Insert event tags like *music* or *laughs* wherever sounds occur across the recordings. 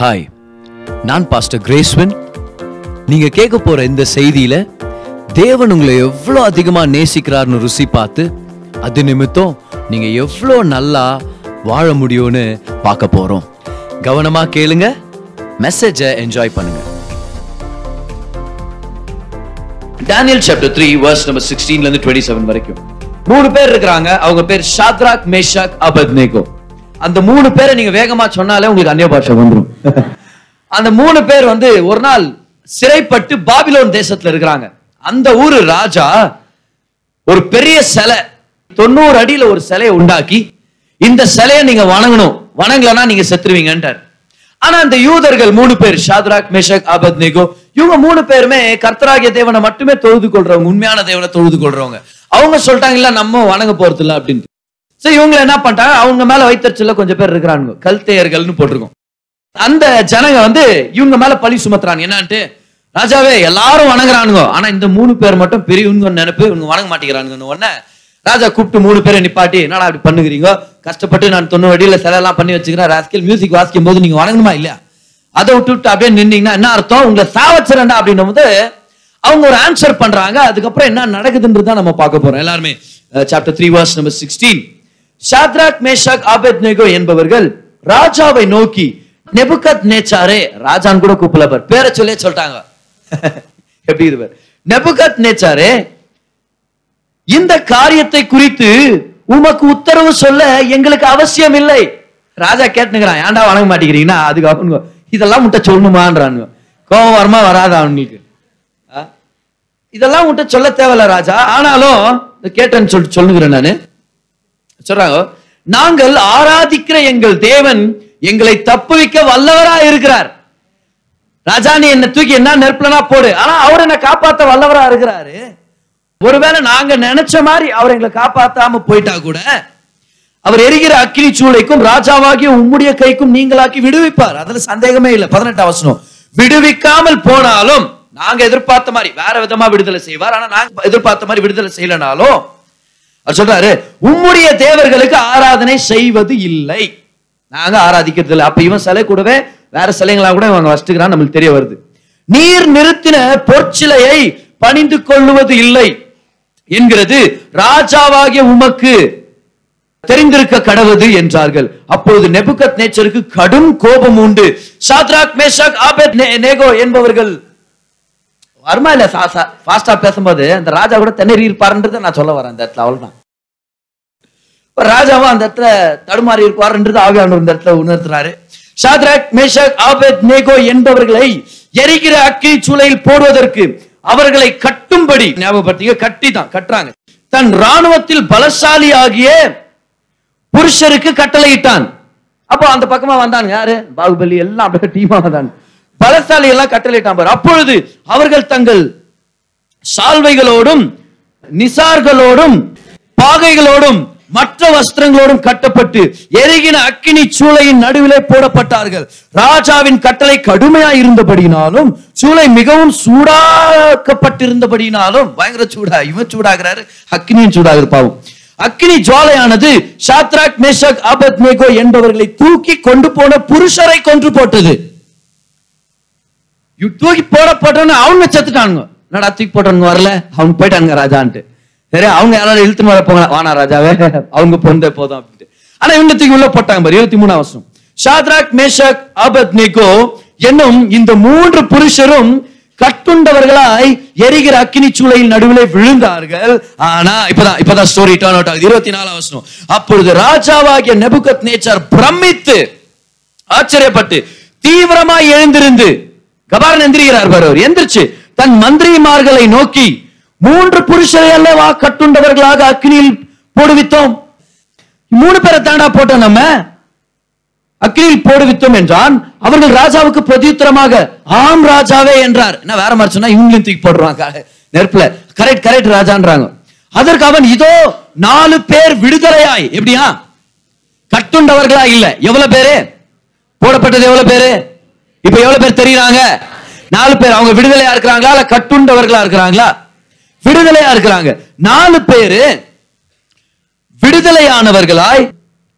Hi நான் pastor கிரேஸ்வன் நீங்க கேட்க போற இந்த செய்தியில தேவன் உங்களை எவ்வளோ அதிகமா நேசிக்கிறார்னு ருசி பார்த்து அது நிமித்தம் நீங்க எவ்வளோ நல்லா வாழ முடியும்னு பார்க்க போறோம். கவனமா கேளுங்க மெசேஜை என்ஜாய் பண்ணுங்க. Daniel chapter three verse number சிக்ஸ்டீன்ல இருந்து டுவெண்ட்டி செவன் வரைக்கும். மூணு பேர் இருக்கிறாங்க அவங்க பேர் ஷாத்ராக் மேஷாக் அபத்னேகோ அந்த மூணு பேரை நீங்க வேகமா சொன்னாலே உங்களுக்கு அந்நிய பாஷை வந்துடும் அந்த மூணு பேர் வந்து ஒரு நாள் சிறைப்பட்டு பாபிலோன் தேசத்துல இருக்கிறாங்க. அந்த ஊரு ராஜா ஒரு பெரிய சிலை தொண்ணூறு அடியில ஒரு சிலையை உண்டாக்கி இந்த சிலையை நீங்க வணங்கணும் வணங்கலன்னா நீங்க செத்துருவீங்கன்றார் ஆனா அந்த யூதர்கள் மூணு பேர் ஷாத்ராக் மேஷக் ஆபத்னேகோ இவங்க மூணு பேருமே கர்த்தராகிய தேவனை மட்டுமே தொழுது கொள்றவங்க உண்மையான தேவனை தொழுது கொள்றவங்க. அவங்க சொல்லிட்டாங்க இல்ல நம்ம வணங்க போறது இல்லை அப்படின்னு சரி இவங்க என்ன பண்ணிட்டாங்க அவங்க மேல வைத்தறிச்சல கொஞ்சம் பேர் இருக்கிறானுங்க. கல்தேயர்கள்னு போட்டிருக்கோம். அந்த ஜனங்க வந்து இவங்க மேல பழி சுமத்துறாங்க. என்னான்ட்டு? ராஜாவே எல்லாரும் வணங்குறானுங்க. ஆனா இந்த மூணு பேர் மட்டும் பெரியவங்க நினைப்பு இவங்க வணங்க மாட்டேங்கிறானுங்கன்னு உடனே ராஜா கூப்பிட்டு மூணு பேரை நிப்பாட்டி என்னடா அப்படி பண்ணுகிறீங்க? கஷ்டப்பட்டு நான் தொண்ணூறு அடியில் சிலை எல்லாம் பண்ணி வச்சுக்கிறேன். ராஸ்கல் மியூசிக் வாசிக்கும் போது நீங்க வணங்கணுமா இல்லையா? அதை விட்டு விட்டு அப்படியே நின்னீங்கன்னா என்ன அர்த்தம்? உங்களை சாவச்சிரண்டா அப்படின்னும் போது அவங்க ஒரு ஆன்சர் பண்றாங்க. அதுக்கப்புறம் என்ன நடக்குதுன்றதை நம்ம பார்க்க போறோம். எல்லாருமே chapter three verse number sixteen Shadrach Meshach Abednego என்பவர்கள் ராஜாவை நோக்கி நெபுகத் நேச்சாரே ராஜான் கூட கூப்பிடல பேரை சொல்லே சொல்லிட்டாங்க. *laughs* எப்படி இருவர் நெபுகத் நேச்சாரே இந்த காரியத்தை குறித்து உமக்கு உத்தரவு சொல்ல எங்களுக்கு அவசியம் இல்லை. ராஜா கேட்டுக்கிறான் ஏன்டா வணங்க மாட்டேங்கிறீங்கன்னா அதுக்கு அவனுங்க இதெல்லாம் முட்டை சொல்லணுமான்றானுங்க. கோபம் வரமா வராதா அவனுக்கு ஆ? இதெல்லாம் உன்கிட்ட சொல்ல தேவையில்ல ராஜா. ஆனாலும் கேட்டேன்னு சொல்லிட்டு சொல்லுகிறேன் நான். சொல்றாங்க நாங்கள் ஆராதிக்கிற எங்கள் தேவன் எங்களை தப்புவிக்க வல்லவரா இருக்கிறார். ராஜா நீ என்ன தூக்கி என்ன நெருப்புலனா போடு. ஆனா அவர் என்ன காப்பாத்த வல்லவரா இருக்கிறாரு. ஒருவேளை நாங்க நினைச்ச மாதிரி அவர் எங்களை காப்பாத்தாம போயிட்டா கூட அவர் எரிகிற அக்கினி சூளைக்கும் ராஜாவாகிய உம்முடைய கைக்கும் நீங்களாக்கி விடுவிப்பார். அதுல சந்தேகமே இல்லை. பதினெட்டாம் வசனம். விடுவிக்காமல் போனாலும் நாங்க எதிர்பார்த்த மாதிரி வேற விதமா விடுதலை செய்வார். ஆனா நாங்க எதிர்பார்த்த மாதிரி விடுதலை செய்யலனாலும் சொல்றாரு உம்முடைய தேவர்களுக்கு ஆராதனை செய்வது இல்லை. நாங்க ஆராதிக்கிறது இல்லை. அப்ப இவன் சிலை கூடவே வேற சிலைங்களா கூட இவங்க வச்சுக்கிறான் நம்மளுக்கு தெரிய வருது. நீர் நிறுத்தின பொற்சிலையை பணிந்து கொள்ளுவது இல்லை என்கிறது ராஜாவாகிய உமக்கு தெரிந்திருக்க கடவுது என்றார்கள். அப்பொழுது நெபுகத் நேச்சருக்கு கடும் கோபம் உண்டு. ஷாத்ராக் மேஷாக் ஆபேத் நேகோ என்பவர்கள் வருமா இல்ல? ஃபாஸ்டா பேசும்போது அந்த ராஜா கூட தென்னறி இருப்பாருன்றதை நான் சொல்ல வரேன் அந்த இடத்துல. அவ்வளவுதான். ராஜாவா அந்த இடத்துல தடுமாறி இருப்பாருன்றது ஆவியானவர் இந்த இடத்துல உணர்த்தினாரு ஷாத்ராக் மேஷக் ஆபத் நேகோ என்பவர்களை எரிகிற அக்கி சூளையில் போடுவதற்கு அவர்களை கட்டும்படி ஞாபகப்படுத்திங்க கட்டி தான் கட்டுறாங்க. தன் ராணுவத்தில் பலசாலி ஆகிய புருஷருக்கு கட்டளையிட்டான். அப்போ அந்த பக்கமா வந்தாங்க யாரு? பாகுபலி எல்லாம் அப்படியே டீமா வந்தாங்க பலசாலி எல்லாம் கட்டளையிட்டான் பாரு. அப்பொழுது அவர்கள் தங்கள் சால்வைகளோடும் நிசார்களோடும் பாகைகளோடும் மற்ற வஸ்திரங்களோடும் கட்டப்பட்டு எரிகின அக்கினி சூளையின் நடுவிலே போடப்பட்டார்கள். ராஜாவின் கட்டளை கடுமையா இருந்தபடினாலும் சூளை மிகவும் சூடாக்கப்பட்டிருந்தபடினாலும் பயங்கர சூடா இவன் சூடாகிறாரு அக்கினியும் சூடாகிற பாவம். அக்கினி ஜுவாலையானது ஷாத்ராக் மேஷக் ஆபத்நேகோ என்பவர்களை தூக்கி கொண்டு போன புருஷரை கொன்று போட்டது. இவ் தூக்கி போடப்பட்டவன அவங்க செத்துட்டானுங்க. என்னடா தூக்கி போட்டவனுங்க வரல? அவங்க போயிட்டாங்க ராஜான்ட்டு. சரி அவங்க யாராவது இழுத்து மாற போங்க. வானா ராஜாவே. அவங்க பொந்த போதும் அப்படின்ட்டு. ஆனா இவங்க தூக்கி உள்ள போட்டாங்க பாரு இருபத்தி மூணாம் வருஷம் ஷாத்ராக் மேஷக் ஆபத்நேகோ என்னும் இந்த மூன்று புருஷரும் கட்டுண்டவர்களாய் எரிகிற அக்கினி சூளையில் நடுவிலே விழுந்தார்கள். ஆனா இப்பதான் இப்பதான் ஸ்டோரி டர்ன் அவுட் ஆகுது. இருபத்தி நாலாம் வருஷம் அப்பொழுது ராஜாவாகிய நெபுகத் நேச்சர் பிரமித்து ஆச்சரியப்பட்டு தீவிரமாய் எழுந்திருந்து கபாரன் எந்திரிக்கிறார் பாரு அவர். எந்திரிச்சு தன் மந்திரிமார்களை நோக்கி மூன்று புருஷரை அல்லவா கட்டுண்டவர்களாக அக்னியில் போடுவித்தோம். மூணு பேரை தாண்டா போட்டோம் நம்ம. அக்னியில் போடுவித்தோம் என்றான். அவர்கள் ராஜாவுக்கு பிரதியுத்தரமாக ஆம் ராஜாவே என்றார். என்ன வேற மாதிரி சொன்னா இவங்களையும் தூக்கி போடுறாங்க நெருப்புல. கரெக்ட் கரெக்ட் ராஜான்றாங்க. அதற்கு அவன் இதோ நாலு பேர் விடுதலையாய். எப்படியா? கட்டுண்டவர்களா இல்ல. எவ்வளவு பேரு? போடப்பட்டது எவ்வளவு பேரு? இப்ப எவ்வளவு பேர் தெரியுறாங்க? நாலு பேர். அவங்க விடுதலையா இருக்கிறாங்களா இல்ல கட்டுண்டவர்களா இருக்கிறாங்களா? விடுதலையா இருக்கிறாங்க. நாலு பேரு விடுதலையானவர்களாய்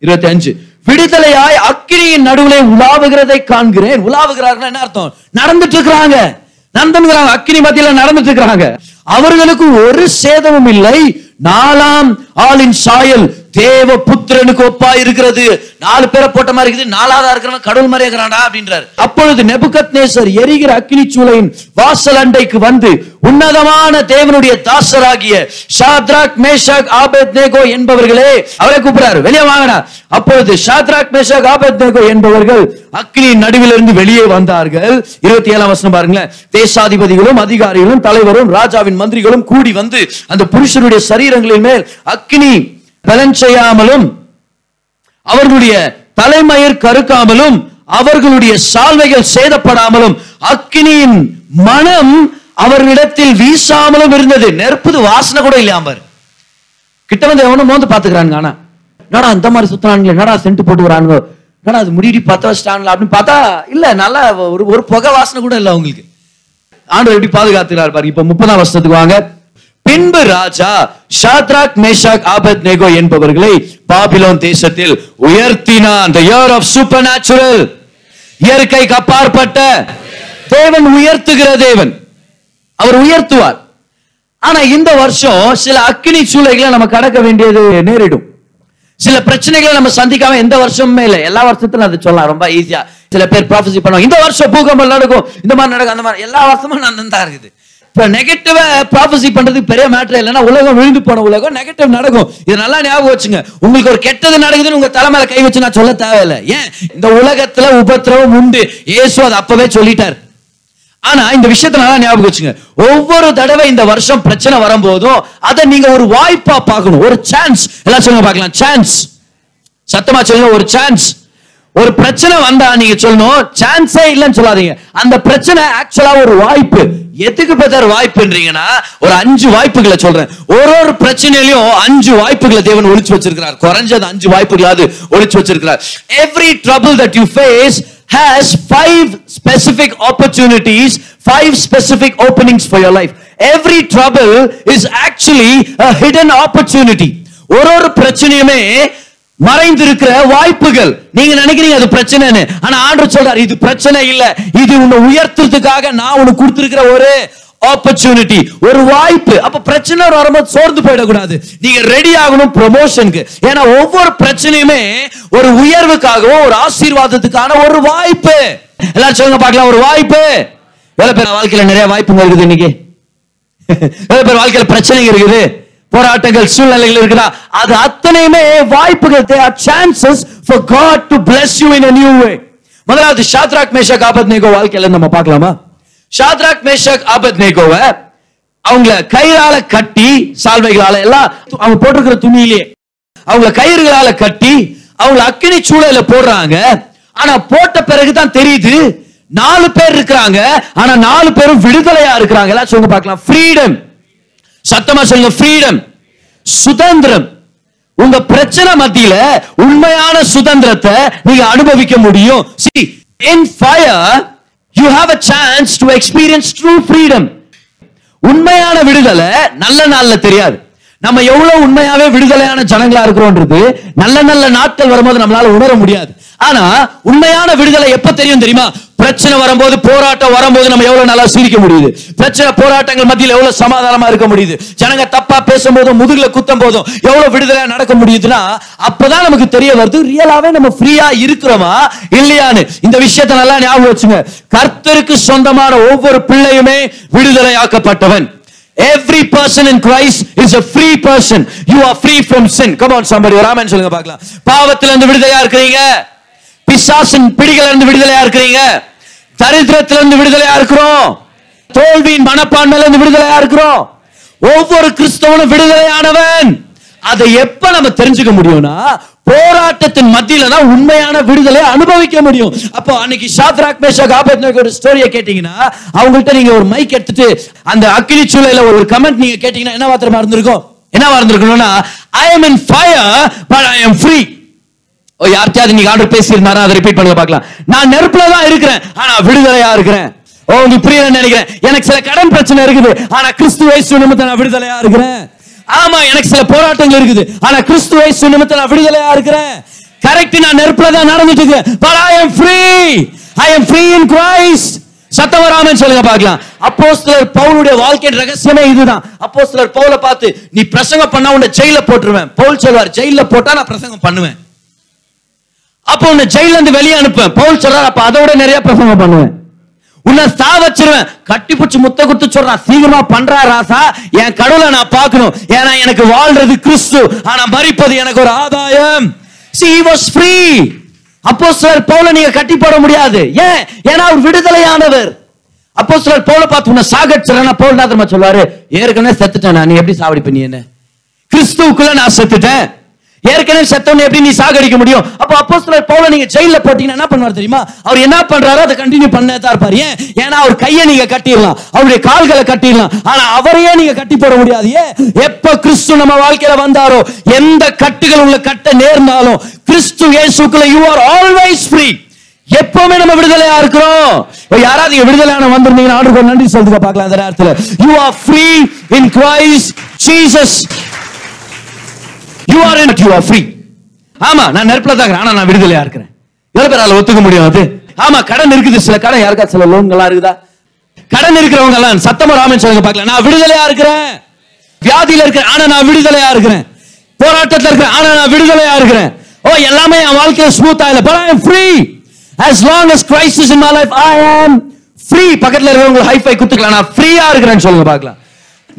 இருபத்தி அஞ்சு விடுதலையாய் அக்கினியின் நடுவிலே உலாவுகிறதை காண்கிறேன். உலாவுகிறார்கள் என்ன அர்த்தம்? நடந்துட்டு இருக்கிறாங்க நடந்துங்கிறாங்க அக்கினி மத்தியில நடந்துட்டு இருக்கிறாங்க அவர்களுக்கு ஒரு சேதமும் இல்லை நாலாம் ஆளின் சாயல் தேவ புத்திரனுக்கு ஒப்பா இருக்கிறது. நாலு பேரை போட்ட மாதிரி இருக்குது. நாலாவதா இருக்கிறவன் கடவுள் மாதிரி இருக்கிறான்டா அப்படின்றார். அப்பொழுது நெபுகத்நேசர் எரிகிற அக்னி சூளையின் வாசல் அண்டைக்கு வந்து உன்னதமான தேவனுடைய தாசராகிய ஷாத்ராக் மேஷாக் ஆபேத் நேகோ என்பவர்களே அவரை கூப்பிடுறாரு. வெளியே வாங்கடா. அப்பொழுது ஷாத்ராக் மேஷாக் ஆபேத் நேகோ என்பவர்கள் அக்கினியின் நடுவிலிருந்து வெளியே வந்தார்கள். இருபத்தி ஏழாம் வசனம் பாருங்களேன். தேசாதிபதிகளும் அதிகாரிகளும் தலைவரும் ராஜாவின் மந்திரிகளும் கூடி வந்து அந்த புருஷருடைய சரீரங்களின் மேல் அக்னி பலன் செய்யாமலும் அவர்களுடைய தலைமயிர் கருக்காமலும் அவர்களுடைய சால்வைகள் சேதப்படாமலும் அக்னியின் மனம் அவர்களிடத்தில் வீசாமலும் இருந்தது. நெருப்புது வாசனை கூட இல்லையாம் பாரு. கிட்ட வந்து எவனும் மோந்து பாத்துக்கிறாங்க ஆனா. என்னடா அந்த மாதிரி சுத்துறானுங்களே நடா சென்ட் போட்டு போட்டுக்கிறானுங்க நடா அது முடிடி பத்த வச்சிட்டாங்களா அப்படின்னு பார்த்தா இல்ல நல்லா ஒரு ஒரு புகை வாசனை கூட இல்லை அவங்களுக்கு. ஆண்டு எப்படி பாதுகாத்துக்கிறார் பாரு இப்ப முப்பதாம் வருஷத்துக்கு வாங்க. பின்பு ராஜா ஷாத்ராக் மேஷாக் ஆபத் நேகோ என்பவர்களை பாபிலோன் தேசத்தில் உயர்த்தினான். The year of supernatural. இயற்கைக்கு அப்பாற்பட்ட தேவன் உயர்த்துகிற தேவன். அவர் உயர்த்துவார். ஆனா இந்த வருஷம் சில அக்கினி சூளைகளை நம்ம கடக்க வேண்டியது நேரிடும். சில பிரச்சனைகளை நம்ம சந்திக்காம எந்த வருஷமுமே இல்லை. எல்லா வருஷத்துல அது சொல்லலாம். ரொம்ப ஈஸியா சில பேர் ப்ராஃபஸி பண்ணுவாங்க. இந்த வருஷம் பூகம்பம் நடக்கும். இந்த மாதிரி நடக்கும். அந்த மாதிரி. எல்லா வருஷமும் நான் இருக்குது. இப்போ நெகட்டிவை ப்ராஃபஸி பண்ணுறதுக்கு பெரிய மேட்ரு இல்லைன்னா உலகம் விழுந்து போன உலகம் நெகட்டிவ் நடக்கும். இது நல்லா ஞாபகம் வச்சுங்க. உங்களுக்கு ஒரு கெட்டது நடக்குதுன்னு உங்கள் தலைமையில கை வச்சு நான் சொல்ல தேவையில்லை. ஏன்? இந்த உலகத்தில் உபத்திரவம் உண்டு. இயேசு அதை அப்பவே சொல்லிட்டார். ஆனா இந்த விஷயத்த நல்லா ஞாபகம் வச்சுங்க. ஒவ்வொரு தடவை இந்த வருஷம் பிரச்சனை வரும்போதும் அதை நீங்க ஒரு வாய்ப்பா பார்க்கணும். ஒரு சான்ஸ் எல்லாம் சொல்லுங்க பார்க்கலாம். சான்ஸ் சத்தமா சொல்லுங்க ஒரு சான்ஸ் ஒரு பிரச்சனை வந்தா நீங்க சொல்லணும் சான்ஸே இல்லைன்னு சொல்லாதீங்க. அந்த பிரச்சனை ஆக்சுவலா ஒரு வாய்ப்பு. எதுக்கு பெதர் வாய்ப்புன்றீங்கன்னா ஒரு அஞ்சு வாய்ப்புகளை சொல்றேன். ஒரு ஒரு பிரச்சனையிலையும் அஞ்சு வாய்ப்புகளை தேவன் ஒழிச்சு வச்சிருக்கிறார். குறைஞ்சது அஞ்சு வாய்ப்புகளாவது ஒழிச்சு வச்சிருக்கிறார். Every trouble that you face has five specific opportunities five specific openings for your life every trouble is actually hidden opportunity ஒரு ஒரு பிரச்சனையுமே மறைந்திருக்கிற வாய்ப்புகள். நீங்க நினைக்கிறீங்க அது பிரச்சனைன்னு. ஆனா ஆண்டவர் சொல்றாரு இது பிரச்சனை இல்ல. இது உன்னை உயர்த்துறதுக்காக நான் உனக்கு கொடுத்திருக்கிற ஒரு ஆப்பர்ச்சுனிட்டி ஒரு வாய்ப்பு. அப்ப பிரச்சனை வரும்போது சோர்ந்து போயிடக்கூடாது. நீங்க ரெடி ஆகணும் ப்ரொமோஷனுக்கு ஏன்னா ஒவ்வொரு பிரச்சனையுமே ஒரு உயர்வுக்காகவும் ஒரு ஆசீர்வாதத்துக்கான ஒரு வாய்ப்பு. எல்லாரும் சொல்லுங்க பார்க்கலாம். ஒரு வாய்ப்பு. வேலை பேர் வாழ்க்கையில நிறைய வாய்ப்புங்க இருக்குது இன்னைக்கு. வேலை பேர் வாழ்க்கையில பிரச்சனைங்க இருக்குது. போராட்டங்கள் சூழ்நிலைகள் இருக்குதா? அது அத்தனையுமே வாய்ப்புகள். They are chances for God to bless you in new way way. முதலாவது ஷாத்ராக் மேஷக் ஆபத்நேகோ வாழ்க்கையில நம்ம பார்க்கலாமா? ஷாத்ராக் மேஷக் ஆபத்நேகோவை அவங்கள கயிறால கட்டி சால்வைகளால எல்லாம் அவங்க போட்டிருக்கிற துணியிலேயே அவங்கள கயிறுகளால கட்டி அவங்கள அக்கினி சூழல போடுறாங்க. ஆனா போட்ட பிறகுதான் தெரியுது நாலு பேர் இருக்கிறாங்க. ஆனா நாலு பேரும் விடுதலையா இருக்கிறாங்க. எல்லாம் சொல்லுங்க பார்க்கலாம். ஃப்ரீடம் சத்தமா சொல்லுங்க ஃப்ரீடம் சுதந்திரம். உங்க பிரச்சனை மத்தியில உண்மையான சுதந்திரத்தை நீங்க அனுபவிக்க முடியும். See in fire you have a chance to experience true freedom உண்மையான விடுதலை நல்ல நாள்ல தெரியாது. நம்ம எவ்வளவு உண்மையாவே விடுதலையான ஜனங்களா இருக்கிறோன்றது நல்ல நல்ல நாட்கள் வரும்போது நம்மளால உணர முடியாது. ஆனா உண்மையான விடுதலை எப்ப தெரியும் தெரியுமா பிரச்சனை வரும்போது போராட்டம் வரும்போது நம்ம எவ்வளவு நல்லா சிரிக்க முடியுது பிரச்சனை போராட்டங்கள் மத்தியில் எவ்வளவு சமாதானமா இருக்க முடியுது ஜனங்க தப்பா பேசும்போதும் முதுகுல குத்தம் போதும் எவ்வளவு விடுதலை நடக்க முடியுதுன்னா அப்பதான் நமக்கு தெரிய வருது ரியலாவே நம்ம ஃப்ரீயா இருக்கிறோமா இல்லையான்னு இந்த விஷயத்தை நல்லா ஞாபகம் வச்சுங்க கர்த்தருக்கு சொந்தமான ஒவ்வொரு பிள்ளையுமே விடுதலையாக்கப்பட்டவன் Every person in Christ is a free person. You are free from sin. Come on, somebody. ஒரு ஆமென் சொல்லுங்க பார்க்கலாம். பாவத்துல இருந்து விடுதலையா இருக்கிறீங்க. பிசாசின் பிடிகள இருந்து விடுதலையா இருக்கிறீங்க. தரித்திரத்திலிருந்து விடுதலையா இருக்கிறோம். தோல்வியின் மனப்பான்மையில இருந்து விடுதலையா இருக்கிறோம். ஒவ்வொரு கிறிஸ்தவனும் விடுதலையானவன். அதை எப்ப நம்ம தெரிஞ்சுக்க முடியும்னா போராட்டத்தின் மத்தியில தான் உண்மையான விடுதலை அனுபவிக்க முடியும் அப்போ அன்னைக்கு ஷாத்ராக் மேஷாக் ஆபத்நேகோ ஒரு ஸ்டோரியை கேட்டீங்கன்னா அவங்கள்ட்ட நீங்க ஒரு மைக் எடுத்துட்டு அந்த அக்கினி சூழல ஒரு கமெண்ட் நீங்க கேட்டீங்கன்னா என்ன மாத்திரமா இருந்திருக்கும் என்னவா இருந்திருக்கணும்னா I am in fire but I am free யார்கிட்டயாவது நீங்க ஆர்டர் பேசியிருந்தாரா? அதை ரிப்பீட் பண்ணுங்க பார்க்கலாம். நான் நெருப்புல தான் இருக்கிறேன் ஆனா விடுதலையா இருக்கிறேன். ஓ உங்களுக்கு புரியலன்னு நினைக்கிறேன். எனக்கு சில கடன் பிரச்சனை இருக்குது ஆனா கிறிஸ்துவ வயசு நிமித்தம் நான் விடுதலையா இருக்கிறேன். ஆமா எனக்கு சில போராட்டங்கள் இருக்குது ஆனா கிறிஸ்து வயசு நிமித்தம் நான் விடுதலையா இருக்கிறேன். கரெக்ட் நான் நெருப்புல தான் நடந்துட்டு இருக்கேன். But I am free I am free in Christ சத்தம் சொல்லுங்க பார்க்கலாம். அப்போ சிலர் பவுலுடைய வாழ்க்கையின் ரகசியமே இதுதான். அப்போ சிலர் பவுல பார்த்து நீ பிரசங்கம் பண்ணா உன்னை ஜெயில போட்டுருவேன். பவுல் சொல்வார் ஜெயில போட்டா நான் பிரசங்கம் பண்ணுவேன். அப்போ உன்னை ஜெயில இருந்து வெளியே அனுப்பேன் பவுல் சொல்றாரு அப்ப அதை விட நிறைய பிரசங்கம் பண்ணுவேன். உன்னை சா வச்சிருவேன். கட்டி பிடிச்சி முத்த கொடுத்து சொல்றான் சீக்கிரமா பண்றா ராசா. என் கடவுளை நான் பார்க்கணும். ஏன்னா எனக்கு வாழ்றது கிறிஸ்து. ஆனா மறிப்பது எனக்கு ஒரு ஆதாயம். சி வாஸ் ஃப்ரீ அப்போ சிலர் பவுல நீங்க கட்டி போட முடியாது. ஏன்? ஏன்னா அவர் விடுதலையானவர். அப்போ சிலர் பவுல பார்த்து உன்னை சாகடிச்சிடறேன். பவுல் தான் சொல்லுவாரு. ஏற்கனவே செத்துட்டேன் நான். நீ எப்படி சாவடி பண்ணி என்ன? கிறிஸ்துவுக்குள்ள நான் செத்துட்டேன். ஏற்கனவே செத்தவனை எப்படி நீ சாகடிக்க முடியும்? அப்போ அப்போஸ்தலர் பவுல நீங்க ஜெயில போட்டீங்கன்னா என்ன பண்ணுவார் தெரியுமா? அவர் என்ன பண்றாரோ அதை கண்டினியூ பண்ண தான் இருப்பார். ஏன்? ஏன்னா அவர் கையை நீங்க கட்டிடலாம். அவருடைய கால்களை கட்டிடலாம். ஆனா அவரையே நீங்க கட்டி போட முடியாது. ஏன்? எப்ப கிறிஸ்து நம்ம வாழ்க்கையில வந்தாரோ எந்த கட்டுகள் உள்ள கட்ட நேர்ந்தாலும் கிறிஸ்து இயேசுக்குள்ள யூ ஆர் ஆல்வேஸ் ஃப்ரீ எப்பவுமே நம்ம விடுதலையா இருக்கிறோம். யாராவது நீங்க விடுதலையான வந்திருந்தீங்கன்னா ஆண்டு நன்றி சொல்லுங்க பார்க்கலாம் அந்த நேரத்துல. You are free in Christ Jesus you are in you are free ஆமா நான் நெருப்புல தான் இருக்கிறேன். ஆனா நான் விடுதலையா இருக்கிறேன். எவ்வளவு பேரால ஒத்துக்க முடியும் அது? ஆமா கடன் இருக்குது. சில கடன் யாருக்கா? சில லோன்களா இருக்குதா? கடன் இருக்கிறவங்க எல்லாம் சத்தமா ராமன் சொல்லுங்க பார்க்கலாம் நான் விடுதலையா இருக்கிறேன். வியாதியில இருக்கிறேன். ஆனா நான் விடுதலையா இருக்கிறேன். போராட்டத்தில் இருக்கிறேன். ஆனா நான் விடுதலையா இருக்கிறேன். ஓ எல்லாமே என் வாழ்க்கையில ஸ்மூத்தா இல்ல. But I am free as long as Christ is in my life I am free பக்கத்துல இருக்கிறவங்க ஹைஃபை குத்துக்கலாம் நான் ஃப்ரீயா இருக்கிறேன்னு சொல்லுங்க பார்க்கலாம்.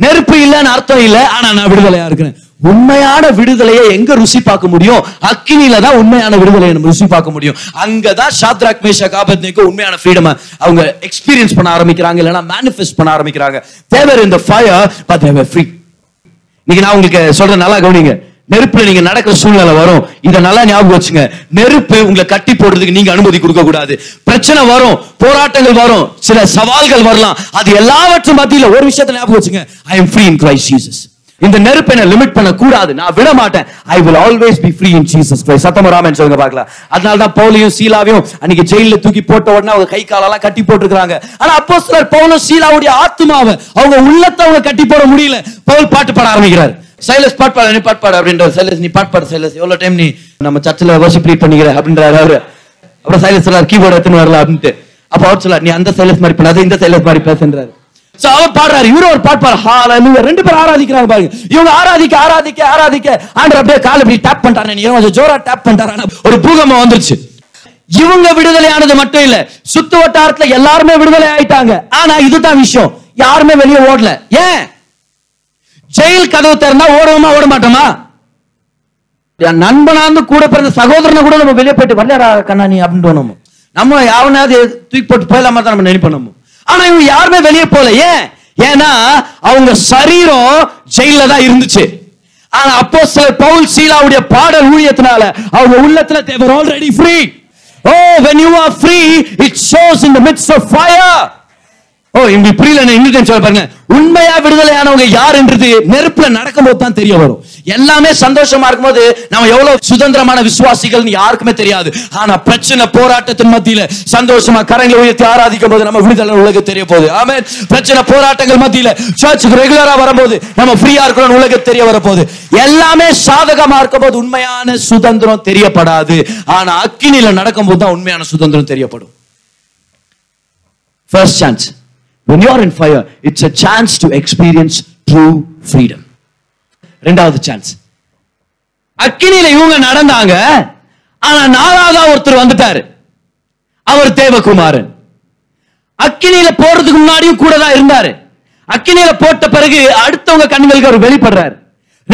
நெருப்பு இல்லைன்னு அர்த்தம் இல்ல. ஆனா நான் விடுதலையா இருக்கிறேன். உண்மையான விடுதலையை எங்க ருசி பார்க்க முடியும்? அக்கினியில தான் உண்மையான விடுதலையை நம்ம ருசி பார்க்க முடியும். அங்கதான் ஷாத்ராக் மேஷா காபத்னிக்கு உண்மையான ஃப்ரீடம் அவங்க எக்ஸ்பீரியன்ஸ் பண்ண ஆரம்பிக்கிறாங்க இல்லைன்னா மேனிஃபெஸ்ட் பண்ண ஆரம்பிக்கிறாங்க. தேவர் இந்த ஃபயர் பட் தேவர் ஃப்ரீ இன்னைக்கு நான் உங்களுக்கு சொல்றேன் நல்லா கவனிங்க. நெருப்புல நீங்க நடக்கிற சூழ்நிலை வரும். இதை நல்லா ஞாபகம் வச்சுங்க. நெருப்பு உங்களை கட்டி போடுறதுக்கு நீங்க அனுமதி கொடுக்க கூடாது. பிரச்சனை வரும் போராட்டங்கள் வரும் சில சவால்கள் வரலாம். அது எல்லாவற்றும் மத்தியில் ஒரு விஷயத்த ஞாபகம் வச்சுங்க. I am free in Christ Jesus இந்த நெருப்பு என்ன லிமிட் பண்ண கூடாது நான் விட மாட்டேன் I will always be free in Jesus Christ சத்தம ராமன் சொல்லுங்க பார்க்கலாம். அதனால தான் பவுலையும் சீலாவையும் அன்னைக்கு ஜெயில தூக்கி போட்ட உடனே அவங்க கை காலெல்லாம் கட்டி போட்டுருக்காங்க ஆனா அப்போ சிலர் பவுலும் சீலாவுடைய ஆத்மாவை அவங்க உள்ளத்தை அவங்க கட்டி போட முடியல. பவுல் பாட்டு பாட ஆரம்பிக்கிறார். சைலஸ் பாட் பாடு நீ பாட் பாடு அப்படின்ற சைலஸ் நீ பாட் பாடு சைலஸ். எவ்வளவு டைம் நீ நம்ம சர்ச்சில் வர்ஷிப் ப்ரீட் பண்ணிக்கிற அப்படின்றாரு அவரு. அப்புறம் சைலஸ் சொல்லார் கீபோர்டு எடுத்துன்னு வரல அப்படின்ட்டு. அப்போ அவர் சொல்லார் நீ அந்த சைலஸ் மாதிரி பண்ணாத இந்த சைலஸ் மாதிரி பேசுன்றாரு. அவர் பாடுறாரு. இவரு ஒரு பாட் பாடு ரெண்டு பேரும் ஆராதிக்கிறாங்க பாருங்க. இவங்க ஆராதிக்க ஆராதிக்க ஆராதிக்க. ஆண்டர் அப்படியே கால் இப்படி டேப் பண்றாரு கொஞ்சம் ஜோரா டேப் பண்றாரு ஒரு பூகம்பம் வந்துருச்சு. இவங்க விடுதலையானது மட்டும் இல்ல சுத்து வட்டாரத்துல எல்லாருமே விடுதலை ஆயிட்டாங்க. ஆனா இதுதான் விஷயம். யாருமே வெளியே ஓடல. ஏன்? ஜெயில் கதவு திறந்தா ஓடுவோமா ஓட மாட்டோமா என் நண்பனாந்து கூட பிறந்த சகோதரனை கூட நம்ம வெளியே போயிட்டு வரலடா கண்ணா நீ அப்படின்னு நம்ம நம்ம யாவனாவது தூக்கி போட்டு போயிடலாமா தான் நம்ம நினைப்போம் நம்ம. ஆனா இவங்க யாருமே வெளியே போல ஏன்? ஏன்னா அவங்க சரீரம் ஜெயில தான் இருந்துச்சு. ஆனா அப்போ பவுல் சீலாவுடைய பாடல் ஊழியத்தினால அவங்க உள்ளத்துல தேவர் already free oh when when you are free it shows in the midst of fire. Oh உங்களுக்கு புரியல நான் சொல்ல பாருங்க. உண்மையா விடுதலையானவங்க யாருன்றது நெருப்புல நடக்கும்போது தான் தெரிய வரும். எல்லாமே சந்தோஷமா இருக்கும்போது நம்ம எவ்வளவு சுதந்திரமான விசுவாசிகள் யாருக்குமே தெரியாது. ஆனா பிரச்சனை போராட்டத்தின் மத்தியில சந்தோஷமா கரங்களை உயர்த்தி ஆராதிக்கும் போது நம்ம விடுதலை உலக தெரிய போகுது. ஆமே பிரச்சனை போராட்டங்கள் மத்தியில சர்ச்சுக்கு ரெகுலரா வரும்போது நம்ம ஃப்ரீயா இருக்கணும் உலக தெரிய வரப்போகுது. எல்லாமே சாதகமா இருக்கும்போது உண்மையான சுதந்திரம் தெரியப்படாது. ஆனா அக்கினியில நடக்கும்போது தான் உண்மையான சுதந்திரம் தெரியப்படும். First chance When you are in fire, it's a chance to experience true freedom. ரெண்டாவது சான்ஸ் அக்கினியில இவங்க நடந்தாங்க. ஆனா நாலாவதா ஒருத்தர் வந்துட்டாரு. அவர் தேவகுமாரன். அக்கினியில போறதுக்கு முன்னாடியும் கூட தான் இருந்தாரு. அக்கினியில போட்ட பிறகு அடுத்தவங்க கண்களுக்கு அவர் வெளிப்படுறாரு.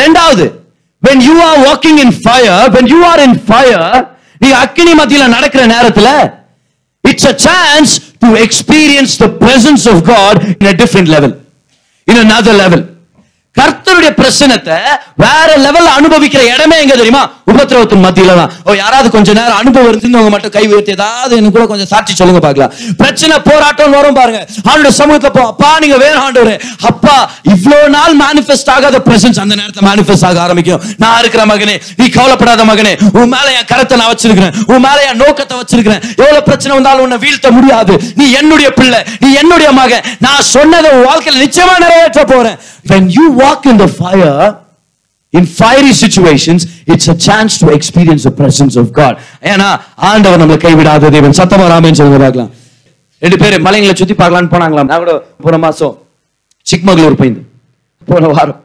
ரெண்டாவது when you are walking in fire when you are in fire நீ அக்கினி மத்தியில நடக்கிற நேரத்துல it's a chance to experience the presence of God in a different level in another level கர்த்தருடைய பிரசனத்தை வேற லெவல்ல அனுபவிக்கிற இடமே எங்க தெரியுமா உபத்திரவத்தின் மத்தியில தான் ஓ யாராவது கொஞ்ச நேரம் அனுபவம் இருந்துன்னு மட்டும் கை உயர்த்தி ஏதாவது எனக்கு கூட கொஞ்சம் சாட்சி சொல்லுங்க பார்க்கலாம். பிரச்சனை போராட்டம் வரும் பாருங்க. ஆண்டோட சமூகத்துல போ அப்பா நீங்க வேணும் ஆண்டவரே. அப்பா இவ்வளவு நாள் மேனிஃபெஸ்ட் ஆகாத பிரசன்ஸ் அந்த நேரத்துல மேனிஃபெஸ்ட் ஆக ஆரம்பிக்கும். நான் இருக்கிற மகனே நீ கவலைப்படாத மகனே. உன் மேல என் கரத்தை நான் வச்சிருக்கிறேன். உன் மேல என் நோக்கத்தை வச்சிருக்கிறேன். எவ்வளவு பிரச்சனை வந்தாலும் உன்னை வீழ்த்த முடியாது. நீ என்னுடைய பிள்ளை நீ என்னுடைய மகன். நான் சொன்னதை உன் வாழ்க்கையில நிச்சயமா நிறைவேற்ற போறேன். When you walk in the fire in fiery situations it's a chance to experience the presence of God ஏன்னா ஆண்டவர் நம்மளை கைவிடாத தேவன். சத்தமா ராமேன்னு சொல்லுங்க பார்க்கலாம். ரெண்டு பேர் மலைங்களை சுத்தி பார்க்கலாம்னு போனாங்களாம். நான் கூட போன மாசம் சிக்மகளூர் போயிருந்து போன வாரம்.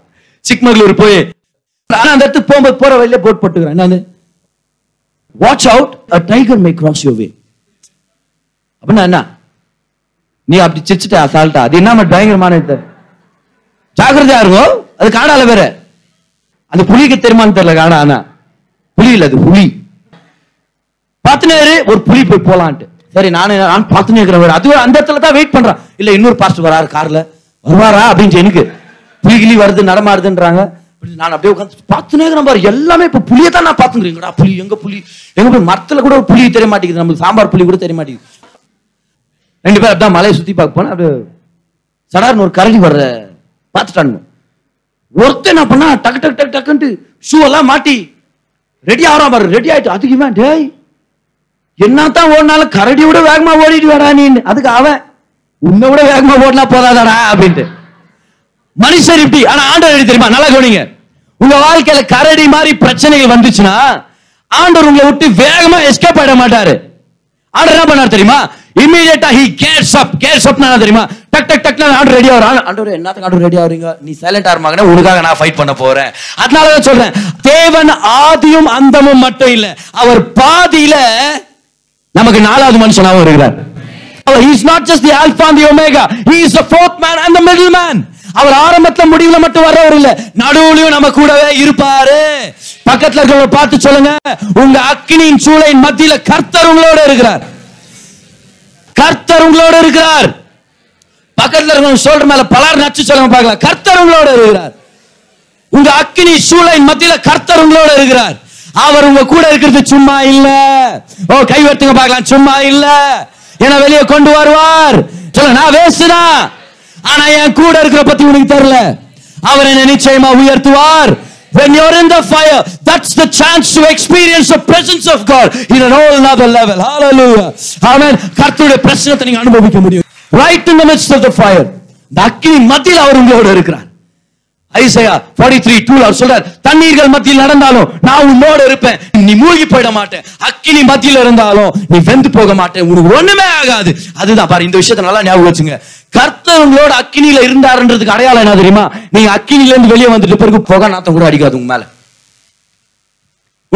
சிக்மகளூர் போய் ஆனா அந்த இடத்துக்கு போகும்போது போற வழியில போட் போட்டுக்கிறேன். என்னன்னு watch out a tiger may cross you way அப்படின்னா என்ன? நீ அப்படி சிரிச்சுட்ட அசால்ட்டா அது என்ன பயங்கரமான இது? ஜாக்கிரதையா இருக்கும் அது காடால வேற. அந்த புலிக்கு தெரியுமான்னு தெரியல காடா ஆனா. புலி இல்ல அது புலி. பார்த்துனேரு ஒரு புலி போய் போலான்ட்டு. சரி நானே நான் பார்த்துனே இருக்கிறேன் அது அந்த இடத்துல தான் வெயிட் பண்றான். இல்ல இன்னொரு பாஸ்டர் வராரு கார்ல. வருவாரா அப்படின்னு எனக்கு. புலி கிளி வருது நடமாடுதுன்றாங்க. நான் அப்படியே உட்காந்து பார்த்துனே இருக்கிறேன் பாரு எல்லாமே இப்ப புளியை தான் நான் பாத்துக்கிறீங்கடா புலி எங்க புலி? எங்க போய் மரத்துல கூட ஒரு புலி தெரிய மாட்டேங்குது. நம்மளுக்கு சாம்பார் புலி கூட தெரிய மாட்டேங்குது. ரெண்டு பேர் அப்படிதான் மலையை சுத்தி பார்க்க போனேன் அப்படியே சடார்னு ஒரு கரடி வர்ற பார்த்துட்டானுங்க. ஒருத்தன் என்ன பண்ணா டக்கு டக்கு டக்கு டக்குன்ட்டு ஷூ எல்லாம் மாட்டி ரெடி ஆகிறான் பாரு ரெடி ஆயிட்டு அதுக்கு இவன் டேய் என்னத்தான் ஓடினாலும் கரடி விட வேகமா ஓடிட்டு வேடா நீ அதுக்கு அவன் உன்னை விட வேகமா ஓடினா போதாதாடா அப்படின்ட்டு. மனுஷர் இப்படி ஆனா ஆண்டவர் எப்படி தெரியுமா? நல்லா கவனிங்க. உங்க வாழ்க்கையில கரடி மாதிரி பிரச்சனைகள் வந்துச்சுன்னா ஆண்டவர் உங்களை விட்டு வேகமா எஸ்கேப் ஆயிட மாட்டாரு. ஆண்டவர் என்ன பண்ணார் தெரியுமா? இமீடியட்டா he cares up cares up தெரியுமா? டக் டக் டக் ஆண்டு ரெடி ஆகுறான் ஆண்டவர் என்னத்துக்கு ஆண்டு ரெடி ஆகுறீங்க? நீ சைலண்ட் ஆறு உனக்காக நான் ஃபைட் பண்ண போறேன். அதனால தான் சொல்றேன் தேவன் ஆதியும் அந்தமும் மட்டும் இல்ல அவர் பாதியில நமக்கு நாலாவது மனுஷனாகவும் இருக்கிறார். அவர் is not just the alpha alpha and the omega he is the man man and the அவர் ஆரம்பத்துல முடிவுல மட்டும் வர்றவர் இல்ல நடுவுலயும் நம்ம கூடவே இருப்பாரு. பக்கத்துல இருக்கிறவங்க பார்த்து சொல்லுங்க உங்க அக்கினியின் சூளையின் மத்தியில கர்த்தர் உங்களோட இருக்கிறார். கர்த்தர் உங்களோட இருக்கிறார். பக்கத்துல இருக்கிறவங்க சொல்ற மேல பலர் நச்சு சொல்லுங்க பார்க்கலாம். கர்த்தர் உங்களோட இருக்கிறார். உங்க அக்கினி சூளையின் மத்தியில கர்த்தர் உங்களோட இருக்கிறார். அவர் உங்க கூட இருக்கிறது சும்மா இல்ல. ஓ கை வட்டுங்க பார்க்கலாம். சும்மா இல்ல. என வெளியே கொண்டு வருவார். சொல்ல நான் வேஸ்டா ஆனா என் கூட இருக்கிற பத்தி உனக்கு தெரியல. அவர் என்ன நிச்சயமா உயர்த்துவார். When you're in the fire, that's the chance to experience the presence of God in an all another level. Hallelujah. Amen. கர்த்தருடைய பிரச்சனத்தை நீங்க அனுபவிக்க முடியும். Right in the midst of the fire இந்த அக்கினி மத்தியில் அவர் உங்களோட இருக்கிறார். ஐசையா 43 2 அவர் சொல்றார் தண்ணீர்கள் மத்தியில் நடந்தாலும் நான் உன்னோட இருப்பேன். நீ மூழ்கி போயிட மாட்டேன். அக்கினி மத்தியில் இருந்தாலும் நீ வெந்து போக மாட்டேன். உனக்கு ஒண்ணுமே ஆகாது. அதுதான் பாரு இந்த விஷயத்தை நல்லா ஞாபகம் வச்சுங்க. கர்த்தர் உங்களோட அக்கினியில இருந்தாருன்றதுக்கு அடையாளம் என்ன தெரியுமா? நீங்க அக்கினில இருந்து வெளியே வந்துட்டு பிறகு புகை நாத்தம் கூட அடிக்காது உங்க மேல.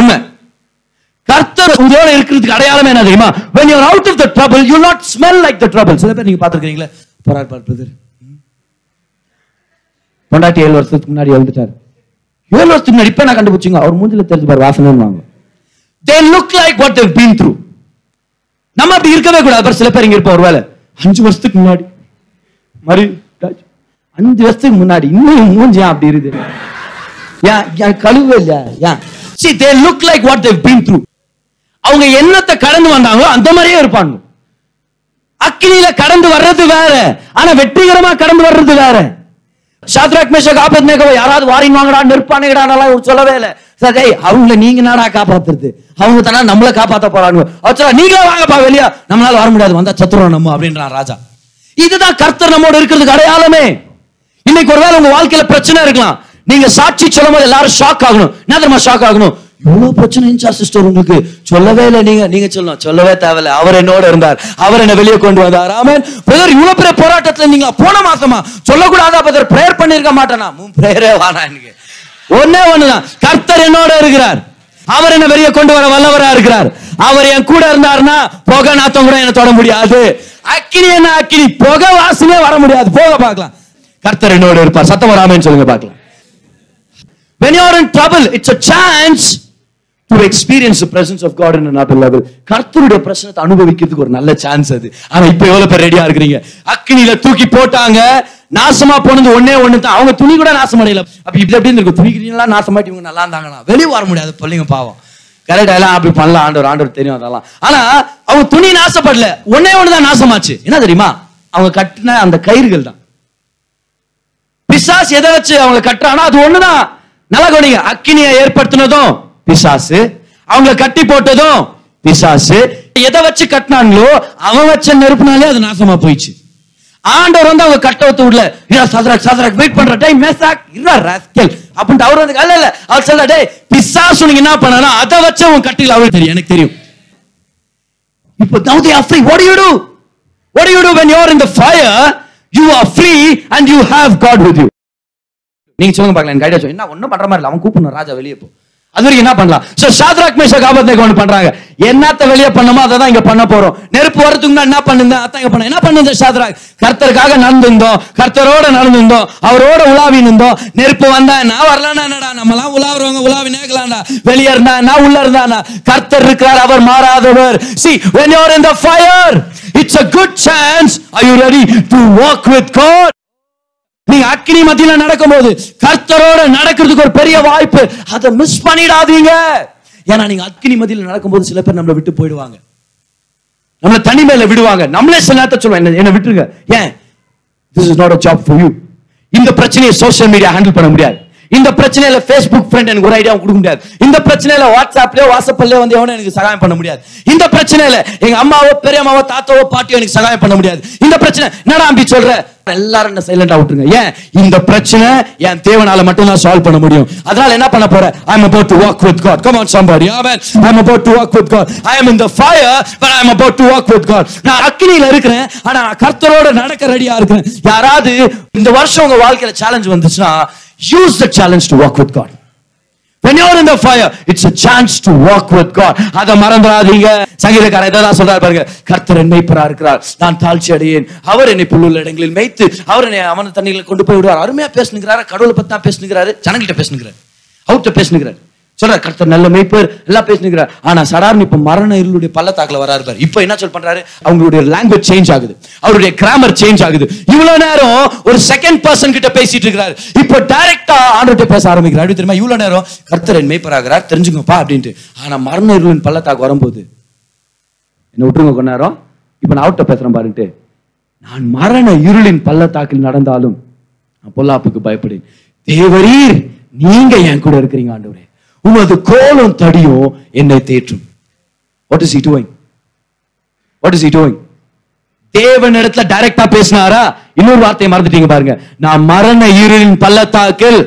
உண்மை? கர்த்தர் உங்களோட இருக்கிறதுக்கு அடையாளம் என்ன தெரியுமா? When you are out of the trouble you not smell like the trouble. சில பேர் நீங்க பாத்துருக்கீங்களா போராட் பார் பிரதர். பொண்டாட்டி ஏழு வருஷத்துக்கு முன்னாடி எழுந்துட்டாரு ஏழு வருஷத்துக்கு முன்னாடி இப்ப நான் கண்டுபிடிச்சிங்க? அவர் மூஞ்சில தெரிஞ்சு பாரு வாசனைன்னு வாங்க they look like what they've been through நம்ம அப்படி இருக்கவே கூடாது. அப்புறம் சில பேர் இங்க இருப்போம் ஒருவேளை அஞ்சு வருஷத்துக்கு முன்னாடி. மறு அஞ்சு வருஷத்துக்கு முன்னாடி. இன்னும் மூஞ்சி ஏன் அப்படி இருக்குது? ஏன் ஏன் கழுவே இல்லையா? ஏன்? See they look like what they've been through. அவங்க என்னத்தை கடந்து வந்தாங்களோ அந்த மாதிரியே இருப்பாங்க. அக்னியில கடந்து வர்றது வேற ஆனா வெற்றிகரமா கடந்து வர்றது வேற. ஷாத்ராக் காப்பத் ஆபத்நேகோ யாராவது வாரின் வாங்கடா நெருப்பானுங்கடானலாம் சொல்லவே இல்லை. சார் ஏய் அவங்கள நீங்க நாடா காப்பாத்துறது? அவங்க தானே நம்மள காப்பாத்த போறாங்க அவச்சரா நீங்களே வாங்கப்பா வெளியா. நம்மளால வர முடியாது வந்தா சத்துருவோம் நம்ம அப்படின்றான் ராஜா. இதுதான் கர்த்தர் நம்மோட இருக்கிறதுக்கு அடையாளமே. இன்னைக்கு ஒருவேளை உங்க வாழ்க்கையில பிரச்சனை இருக்கலாம். நீங்க சாட்சி சொல்லும் போது எல்லாரும் ஷாக் ஆகணும். என்ன தெரியுமா ஷாக் ஆகணும்? இவ்வளவு பிரச்சனை இருந்துச்சா சிஸ்டர் உங்களுக்கு சொல்லவே இல்லை. நீங்க நீங்க சொல்லலாம் சொல்லவே தேவையில்ல. அவர் என்னோட இருந்தார். அவர் என்ன வெளியே கொண்டு வந்தார். ஆமன் பிரதர் இவ்வளவு பெரிய போராட்டத்துல நீங்க போன மாசமா சொல்லக்கூடாதா பிரதர் பிரேயர் பண்ணிருக்க மாட்டேனா? மூணு பிரேயரே வாடா எனக்கு. ஒன்னே ஒண்ணுதான். கர்த்தர் என்னோட இருக்கிறார். அவர் என்ன வெளியே கொண்டு வர வல்லவரா இருக்கிறார். அவர் என் கூட இருந்தாருன்னா புகை நாத்தம் கூட என்ன தொட முடியாது. அக்கினி என்ன அக்கினி? புகை வாசனையே வர முடியாது. போக பார்க்கலாம். கர்த்தர் என்னோட இருப்பார். சத்தம் வராமன்னு சொல்லுங்க பார்க்கலாம். When you are in trouble it's a chance to experience presence of God in in level கர்த்தருடைய பிரசனத்தை அனுபவிக்கிறதுக்கு ஒரு நல்ல சான்ஸ் அது. ஆனா இப்ப எவ்வளவு பேர் ரெடியா இருக்கிறீங்க? அக்கினியில தூக்கி போட்டாங்க. நாசமா போனது ஒன்னே ஒண்ணு தான் அவங்க துணி கூட நாசம் அடையல அப்ப இப்படி எப்படி இருக்கும் துணிக்கிறீங்களா நாசமாட்டி இவங்க நல்லா இருந்தாங்களா வெளியே வர முடியாது. பிள்ளைங்க பாவம். கரெக்ட் எல்லாம் அப்படி பண்ணலாம். ஆண்டவர் ஆண்டவர் தெரியும் அதெல்லாம். ஆனா அவங்க துணி நாசப்படல. ஒன்னே ஒண்ணுதான் நாசமாச்சு. என்ன தெரியுமா? அவங்க கட்டின அந்த கயிறுகள் தான். பிசாஸ் எதை வச்சு அவங்க கட்டுறானா அது ஒண்ணுதான். நல்லா கவனிங்க. அக்கினியை ஏற்படுத்தினதும் பிசாசு அவங்கள கட்டி போட்டதும் பிசாசு. எதை வச்சு கட்டினாங்களோ அவன் வச்ச நெருப்புனாலே அது நாசமா போயிடுச்சு. ஆண்டவர் வந்து அவங்க கட்ட ஒத்து விடல. இல்ல சதராக் சதராக் வெயிட் பண்ற. டைம் மேசாக் இல்ல ராஸ்கல் அப்படின்ட்டு அவர் வந்து இல்ல இல்ல. அவர் சொல்ல டே பிசாசு நீங்க என்ன பண்ணனா அதை வச்சு உன் கட்டில அவருக்கு தெரியும் எனக்கு தெரியும். இப்போ தௌதி அஃப்ரி are free. What do when do? What do you do when you you in the fire? You are free நீங்க சொல்லுங்க பார்க்கலாம். எனக்கு ஐடியா என்ன ஒன்றும் பண்ற மாதிரி இல்லை. அவன் கூப்பிடணும். ராஜா வெளியே போ. அது வரைக்கும் என்ன பண்ணலாம்? சோ சாத்ராக் மேஷக் ஆபத்நேகோ ஒன்று பண்றாங்க. என்னத்த வெளியே பண்ணுமோ அதை தான் இங்க பண்ண போறோம். நெருப்பு வரதுக்கு என்ன பண்ணுங்க? அதான் இங்க பண்ண என்ன பண்ணுங்க சாத்ராக் கர்த்தருக்காக நடந்திருந்தோம். கர்த்தரோட நடந்திருந்தோம். அவரோட உலாவி இருந்தோம் நெருப்பு வந்தா நான் வரலாம்னா என்னடா? நம்மலாம் உலாவுறவங்க உலாவி நேக்கலாம்டா வெளியே இருந்தா நான் உள்ள இருந்தானா கர்த்தர் இருக்கிறார் அவர் மாறாதவர். See when you are in the fire it's a good chance. Are you ready to walk with god? நீ அக்னி மத்தியில நடக்கும்போது கர்த்தரோட நடக்கிறதுக்கு ஒரு பெரிய வாய்ப்பு. அதை மிஸ் பண்ணிடாதீங்க. ஏன்னா நீங்க அக்னி மத்தியில நடக்கும்போது சில பேர் நம்மளை விட்டு போயிடுவாங்க. நம்மளை தனிமையில விடுவாங்க. நம்மளே சில நேரத்தை சொல்லுவாங்க என்ன விட்டுருங்க. ஏன்? This is not a job for you இந்த பிரச்சனையை சோஷியல் மீடியா ஹேண்டில் பண்ண முடியாது. இந்த பிரச்சனையில Facebook ஃப்ரெண்ட் எனக்கு ஒரு ஐடியா கொடுக்க முடியாது. இந்த பிரச்சனையில வாட்ஸ்அப்லயோ வாட்ஸ்அப்லயோ வந்து எவனும் எனக்கு சகாயம் பண்ண முடியாது. இந்த பிரச்சனையில எங்க அம்மாவோ பெரியம்மாவோ தாத்தாவோ பாட்டியோ எனக்கு சகாயம் பண்ண முடியாது. இந்த பிரச்சனை என்னடா அம்பி சொல்ற? எல்லாரும் என்ன சைலண்டா விட்டுருங்க. ஏன்? இந்த பிரச்சனை என் தேவனால மட்டும் தான் சால்வ் பண்ண முடியும். அதனால என்ன பண்ண போற? I am about to walk with God come on somebody amen I am about to walk with God I am in the fire but I am about to walk with God நான் அக்கினியில இருக்கிறேன் ஆனா கர்த்தரோட நடக்க ரெடியா இருக்கிறேன். யாராவது இந்த வருஷம் உங்க வாழ்க்கையில சேலஞ்ச் வந்துச்சுன்னா use the challenge to walk with God When you're in the fire, it's a chance to walk with God. அதை மறந்துடாதீங்க. சங்கீதக்காரர் இதெல்லாம் சொல்றாரு பாருங்க. கர்த்தர் என் மேய்ப்பரா இருக்கிறார் நான் தாழ்ச்சி அடையேன். அவர் என்னை புல்லுள்ள இடங்களில் மேய்த்து அவர் என்னை அவன தண்ணிகளை கொண்டு போய் விடுவார். அருமையா பேசுனுங்கிறாரு. கடவுளை பத்தி தான் பேசுனுங்கிறாரு. ஜனங்கிட்ட பேசுனுங்கிறாரு. அவர்கிட்ட பேசுனுங்கிறாரு. சொல்ற கர்த்தர் நல்ல மேய்ப்பர் எல்லாம் பேசினுக்கிறார். ஆனா சடார்னு இப்ப மரண இருளுடைய பள்ளத்தாக்கில் வராரு பாரு. இப்ப என்ன சொல் பண்றாரு? அவங்களுடைய லாங்குவேஜ் சேஞ்ச் ஆகுது. அவருடைய கிராமர் சேஞ்ச் ஆகுது. இவ்வளவு நேரம் ஒரு செகண்ட் பர்சன் கிட்ட பேசிட்டு இருக்கிறாரு. இப்போ டைரக்டா ஆண்டவர்கிட்ட பேச ஆரம்பிக்கிறார். அப்படி தெரியுமா? இவ்வளவு நேரம் கர்த்தர் என் மேய்ப்பராகிறார் தெரிஞ்சுங்கப்பா அப்படின்ட்டு. ஆனா மரண இருளின் பள்ளத்தாக்கு வரும்போது என்ன விட்டுருங்க கொஞ்ச நேரம். இப்ப நான் அவர்கிட்ட பேசுறேன் பாருன்ட்டு. நான் மரண இருளின் பள்ளத்தாக்கில் நடந்தாலும் நான் பொல்லாப்புக்கு பயப்படேன். தேவரீர் நீங்க என் கூட இருக்கிறீங்க ஆண்டவரே. உமது கோலம் தடியும் என்னை தேற்றும். What is he doing? What is he doing? தேவன் இடத்துல டைரக்டா பேசினாரா? இன்னொரு வார்த்தையை மறந்துட்டீங்க பாருங்க. நான் மரண இருளின் பள்ளத்தாக்கில்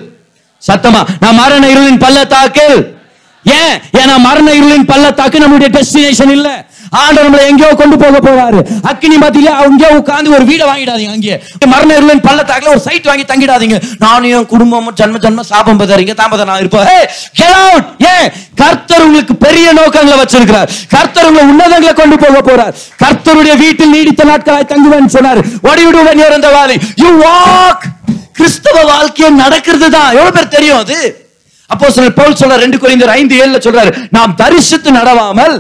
சத்தமா நான் மரண இருளின் பள்ளத்தாக்கில். ஏன்? ஏன்னா மரண இருளின் பள்ளத்தாக்கு நம்மளுடைய டெஸ்டினேஷன் இல்லை. ஆண்டவர் நம்மளை எங்கேயோ கொண்டு போக போறாரு. அக்கினி மத்தியில அங்கேயோ உட்கார்ந்து ஒரு வீடை வாங்கிடாதீங்க அங்கே மரண இருளின் பள்ளத்தாக்கில் ஒரு சைட் வாங்கி தங்கிடாதீங்க. நானும் என் குடும்பமும் ஜன்ம ஜன்ம சாபம் பதறீங்க தாமதம் நான் இருப்பேன். Hey, get ஏன்? கர்த்தர் உங்களுக்கு பெரிய நோக்கங்களை வச்சிருக்கிறார். கர்த்தர் உங்களை உன்னதங்களை கொண்டு போக போறார். கர்த்தருடைய வீட்டில் நீடித்த நாட்களாய் தங்குவேன் சொன்னார். what do you do when கிறிஸ்தவ வாழ்க்கையை நடக்கிறது தான் எவ்வளவு பேர் தெரியும் அது? அப்போ சொல்ற பவுல் சொல்ற ரெண்டு குறைந்தர் ஐந்து ஏழுல சொல்றாரு நாம் தரிசித்து நடவாமல்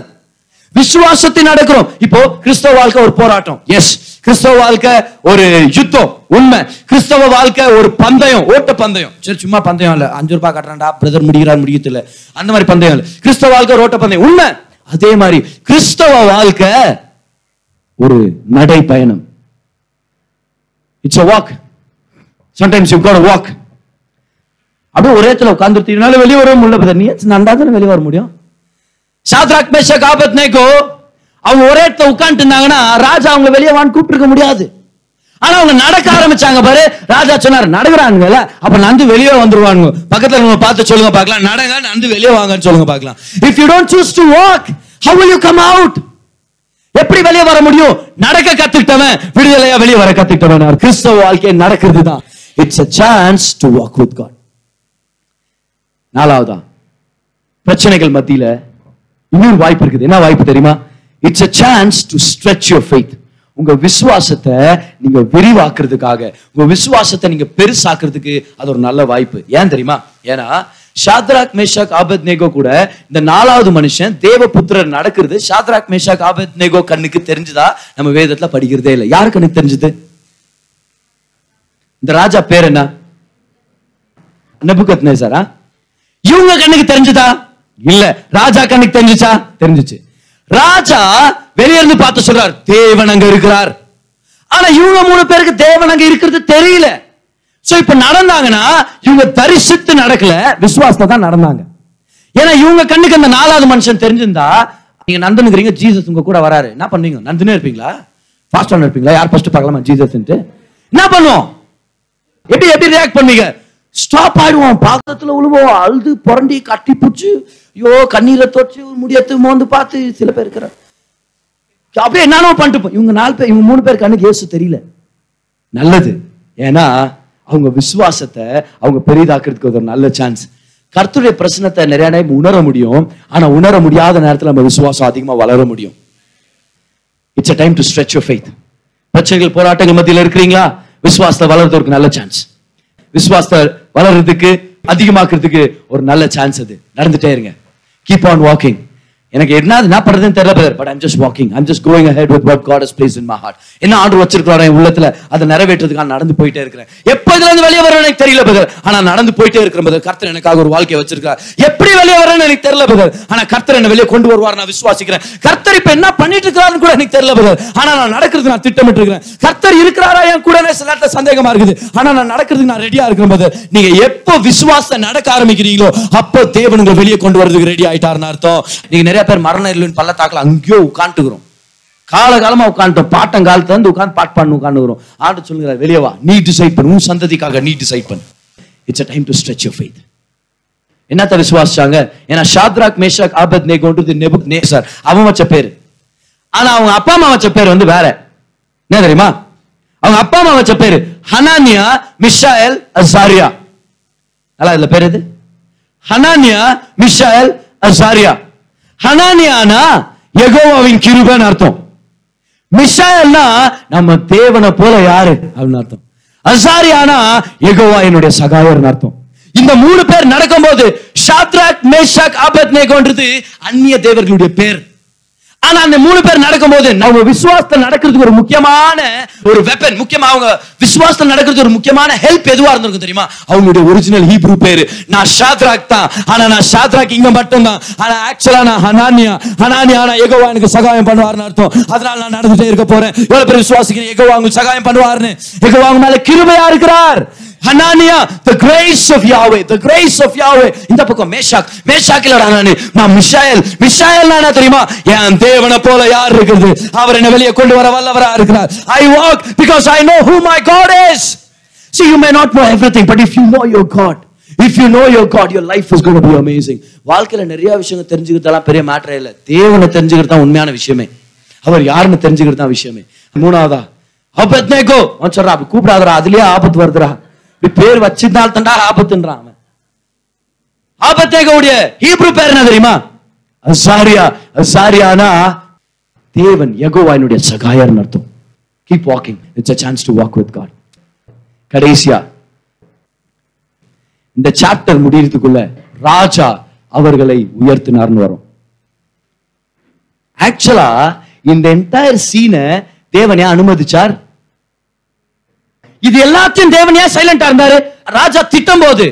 விசுவாசத்தை நடக்கிறோம். இப்போ கிறிஸ்தவ வாழ்க்கை ஒரு போராட்டம். எஸ் கிறிஸ்தவ வாழ்க்கை ஒரு யுத்தம். உண்மை. கிறிஸ்தவ வாழ்க்கை ஒரு பந்தயம் ஓட்ட பந்தயம். சரி சும்மா பந்தயம் இல்ல. அஞ்சு ரூபாய் கட்டுறான்டா. பிரதர் முடிகிறார் முடியத்துல அந்த மாதிரி பந்தயம் இல்ல. கிறிஸ்தவ வாழ்க்கை ஒரு ஓட்ட பந்தயம். உண்மை. அதே மாதிரி கிறிஸ்தவ வாழ்க்கை ஒரு நடை பயணம் it's a walk sometimes you got walk அப்படியே ஒரே இடத்துல உட்காந்துருத்தீங்கனால வெளியே வர முடியல நீ நண்டா தானே வெளியே வர முடியும்? சாத்ராக் மேஷ காபத் நேக்கோ? அவங்க ஒரே இடத்துல உட்காந்துட்டு இருந்தாங்கன்னா ராஜா அவங்க வெளியே வான்னு கூப்பிட்டு முடியாது. ஆனா அவங்க நடக்க ஆரம்பிச்சாங்க பாரு. ராஜா சொன்னார் நடக்கிறாங்கல்ல அப்ப நந்து வெளியே வந்துருவாங்க பக்கத்துல நம்ம பார்த்து சொல்லுங்க பார்க்கலாம். நடங்க நந்து வெளியே வாங்கன்னு சொல்லுங்க பார்க்கலாம். If you don't choose to walk how will you come out எப்படி வெளியே வர முடியும்? நடக்க கத்துக்கிட்டவன் விடுதலையா வெளியே வர கத்துக்கிட்டவன் கிறிஸ்தவ வாழ்க்கை நடக்கிறது தான். It's a chance to walk with God நாலாவதா? பிரச்சனைகள் மத்தியில இன்னொரு வாய்ப்பு இருக்குது. என்ன வாய்ப்பு தெரியுமா? It's a chance to stretch your faith உங்க விசுவாசத்தை நீங்க விரிவாக்குறதுக்காக உங்க விசுவாசத்தை நீங்க பெருசாக்குறதுக்கு அது ஒரு நல்ல வாய்ப்பு. ஏன் தெரியுமா? ஏன்னா ஷாத்ராக் மேஷாக் ஆபத் நேகோ கூட இந்த நாலாவது மனுஷன் தேவபுத்திரர் நடக்கிறது ஷாத்ராக் மேஷாக் ஆபத் நேகோ கண்ணுக்கு தெரிஞ்சுதா? நம்ம வேதத்துல படிக்கிறதே இல்லை. யாரு கண்ணுக்கு தெரிஞ்சது? இந்த ராஜா பேர் என்ன? நெபுகத் நேசரா இவங்க கண்ணுக்கு தெரிஞ்சுதா? இல்ல ராஜா கண்ணுக்கு தெரிஞ்சுச்சா? தெரிஞ்சுச்சு. ராஜா வெளியே இருந்து பார்த்து சொல்றார் தேவன் அங்க இருக்கிறார். ஆனா இவங்க மூணு பேருக்கு தேவன் அங்க இருக்கிறது தெரியல. சோ இப்ப நடந்தாங்கன்னா இவங்க தரிசித்து நடக்கல விசுவாசத்தை தான் நடந்தாங்க. ஏன்னா இவங்க கண்ணுக்கு அந்த நாலாவது மனுஷன் தெரிஞ்சிருந்தா நீங்க நந்தனுக்குறீங்க ஜீசஸ் உங்க கூட வராரு. என்ன பண்ணுவீங்க நந்தனே இருப்பீங்களா? ஃபாஸ்ட் இருப்பீங்களா? யார் ஃபர்ஸ்ட் பார்க்கலாமா? ஜீசஸ் என்ன பண்ணுவோம்? எப்படி எப்படி ரியாக்ட் பண்ணுவீங்க? ஸ்டாப் ஆயிடுவோம் பாதத்தில் உழுவோம் அழுது புரண்டி கட்டி பிடிச்சி ஐயோ கண்ணீரை தொச்சு முடியத்து மோந்து பார்த்து சில பேர் இருக்கிறார். அப்படியே என்னென்ன பண்ணிட்டு இவங்க நாலு பேர் இவங்க மூணு பேர் கண்ணுக்கு ஏசு தெரியல. நல்லது. ஏன்னா அவங்க விசுவாசத்தை அவங்க பெரிதாக்குறதுக்கு ஒரு நல்ல சான்ஸ் கர்த்தருடைய பிரச்சனத்தை நிறைய நேரம் உணர முடியும். ஆனா உணர முடியாத நேரத்தில் நம்ம விசுவாசம் அதிகமா வளர முடியும். It's a time to stretch your faith. பிரச்சனைகள் போராட்டங்கள் மத்தியில் இருக்கிறீங்களா? விசுவாசத்தை வளர்றதுக்கு நல்ல சான்ஸ் விசுவாசத்தை வளர்றதுக்கு அதிகமாக்குறதுக்கு ஒரு நல்ல சான்ஸ் அது. நடந்துட்டே இருங்க. கீப் ஆன் வாக்கிங் எனக்கு என்ன என்ன பண்றதுன்னு தெரியல brother but I'm just walking I'm just going ahead with what God is place in my heart என்ன ஆண்டு வச்சிருக்கிறாரோ என் உள்ளத்துல அதை நிறைவேற்றுறதுக்காக நடந்து போயிட்டே இருக்கிறேன். எப்போ இதுல இருந்து வெளியே வரேன்னு எனக்கு தெரியல பிரதர் ஆனா நடந்து போயிட்டே இருக்கிற பிரதர் கர்த்தர் எனக்காக ஒரு வாழ்க்கையை வச்சிருக்கார் எப்படி வெளியே வரேன்னு எனக்கு தெரியல பிரதர் ஆனா கர்த்தர் என்ன வெளியே கொண்டு வருவார் நான் விசுவாசிக்கிறேன். கர்த்தர் இப்ப என்ன பண்ணிட்டு இருக்காருன்னு கூட எனக்கு தெரியல பிரதர் ஆனா நான் நடக்கிறது நான் திட்டமிட்டு இருக்கிறேன் கர்த்தர் இருக்கிறாரா என் கூட? சில நேரத்தில் சந்தேகமா இருக்குது. ஆனா நான் நடக்கிறதுக்கு நான் ரெடியா இருக்கிறேன் பிரதர் நீங்க எப்போ விசுவாசத்தை நடக்க ஆரம்பிக்கிறீங்களோ அப்போ தேவன் உங்களை வெளியே கொண்டு வரதுக்கு ரெடி ஆயிட்டாருன்னு அர்த்தம். நீங்க நிறைய நிறைய பேர் மரணம் இல்லைன்னு பள்ளத்தாக்கில் அங்கேயோ உட்காந்துக்கிறோம் காலகாலமாக உட்காந்துட்டோம் பாட்டம் காலத்துல இருந்து உட்காந்து பாட்டு பாட்டு உட்காந்துக்கிறோம் ஆண்டு சொல்லுகிறார் வெளியே வா நீ டிசைட் பண்ணு உன் சந்ததிக்காக நீ டிசைட் பண்ணு. It's a time to stretch you faith. என்னத்த விசுவாசிச்சாங்க? ஏன்னா ஷாத்ராக் மேஷாக் ஆபத் நேகோன்றது நெபுக் நேசர் அவன் வச்ச பேர். ஆனா அவங்க அப்பா அம்மா வச்ச பேர் வந்து வேற. என்ன தெரியுமா? அவங்க அப்பா அம்மா வச்ச பேர் ஹனானியா மிஷாயல் அசாரியா. நல்லா இதுல பேர் எது? ஹனானியா மிஷாயல் அசாரியா. ஹனானியானா எகோவாவின் கிருபன் அர்த்தம். மிஷாயல்னா நம்ம தேவனை போல யாரு? அப்படின்னு அர்த்தம். அசாரியானா எகோவா என்னுடைய சகாயர்னு அர்த்தம். இந்த மூணு பேர் நடக்கும்போது ஷாத்ராக் மேஷாக் ஆபத் நேகோன்றது அந்நிய தேவர்களுடைய பேர். ஆனா அந்த மூணு பேர் நடக்கும்போது அவங்க விசுவாசத்தில் நடக்கிறதுக்கு ஒரு முக்கியமான ஒரு வெப்பன் முக்கியமா அவங்க விசுவாசத்தில் நடக்கிறதுக்கு ஒரு முக்கியமான ஹெல்ப் எதுவா இருந்திருக்கும் தெரியுமா? அவங்களுடைய ஒரிஜினல் ஹீப்ரூ பேரு. நான் ஷாத்ராக் தான். ஆனா நான் ஷாத்ராக் இங்க மட்டும் தான் ஆனா ஆக்சுவலா நான் ஹனானியா ஹனானியா ஆனா எகோவா எனக்கு சகாயம் பண்ணுவார்னு அர்த்தம். அதனால நான் நடந்துட்டே இருக்க போறேன். எவ்வளவு பேர் விசுவாசிக்கிறேன் எகோவா உங்களுக்கு சகாயம் பண்ணுவார்னு. எகோவா அவங்க மேல கிருமையா இருக்கிறார். Hananiah the grace of Yahweh the grace of Yahweh. இந்த பக்கம் மேஷாக் மேஷாக்கில் ஹனானி நான் மிஷாயல் மிஷாயல் நானா தெரியுமா? என் தேவனை போல யார் இருக்குது அவர் என்ன வெளியே கொண்டு வர வல்லவரா இருக்கிறார். I walk because I know who my God is. See you may not know everything but if you know your God if you know your God your life is going to amazing வாழ்க்கையில நிறைய விஷயங்கள் தெரிஞ்சுக்கிறதெல்லாம் பெரிய மேட்டரே இல்ல. தேவனை தெரிஞ்சுக்கிறது தான் உண்மையான விஷயமே. அவர் யாருன்னு தெரிஞ்சுக்கிறது தான் விஷயமே. மூணாவதா? ஆபத்னேகோ அவன் சொல்றான் அப்படி கூப்பிடாதரா அதுலயே ஆபத்து வருதுடா. இப்படி பேர் வச்சிருந்தால் தண்டா ஆபத்துன்றான் அவன். ஆபத்தேகோடைய ஹீப்ரு பேர் என்ன தெரியுமா? அசாரியா. அசாரியானா தேவன் யகோவாயினுடைய என்னுடைய சகாயர்னு அர்த்தம். Keep walking it's a chance to walk with God கடைசியா இந்த சாப்டர் முடியறதுக்குள்ள ராஜா அவர்களை உயர்த்தினார்னு வரும். ஆக்சுவலா இந்த என்டையர் சீனை தேவனே அனுமதிச்சார்? இது எல்லாத்தையும் தேவன் ஏன் சைலண்டா இருந்தாரு? ராஜா திட்டம் போது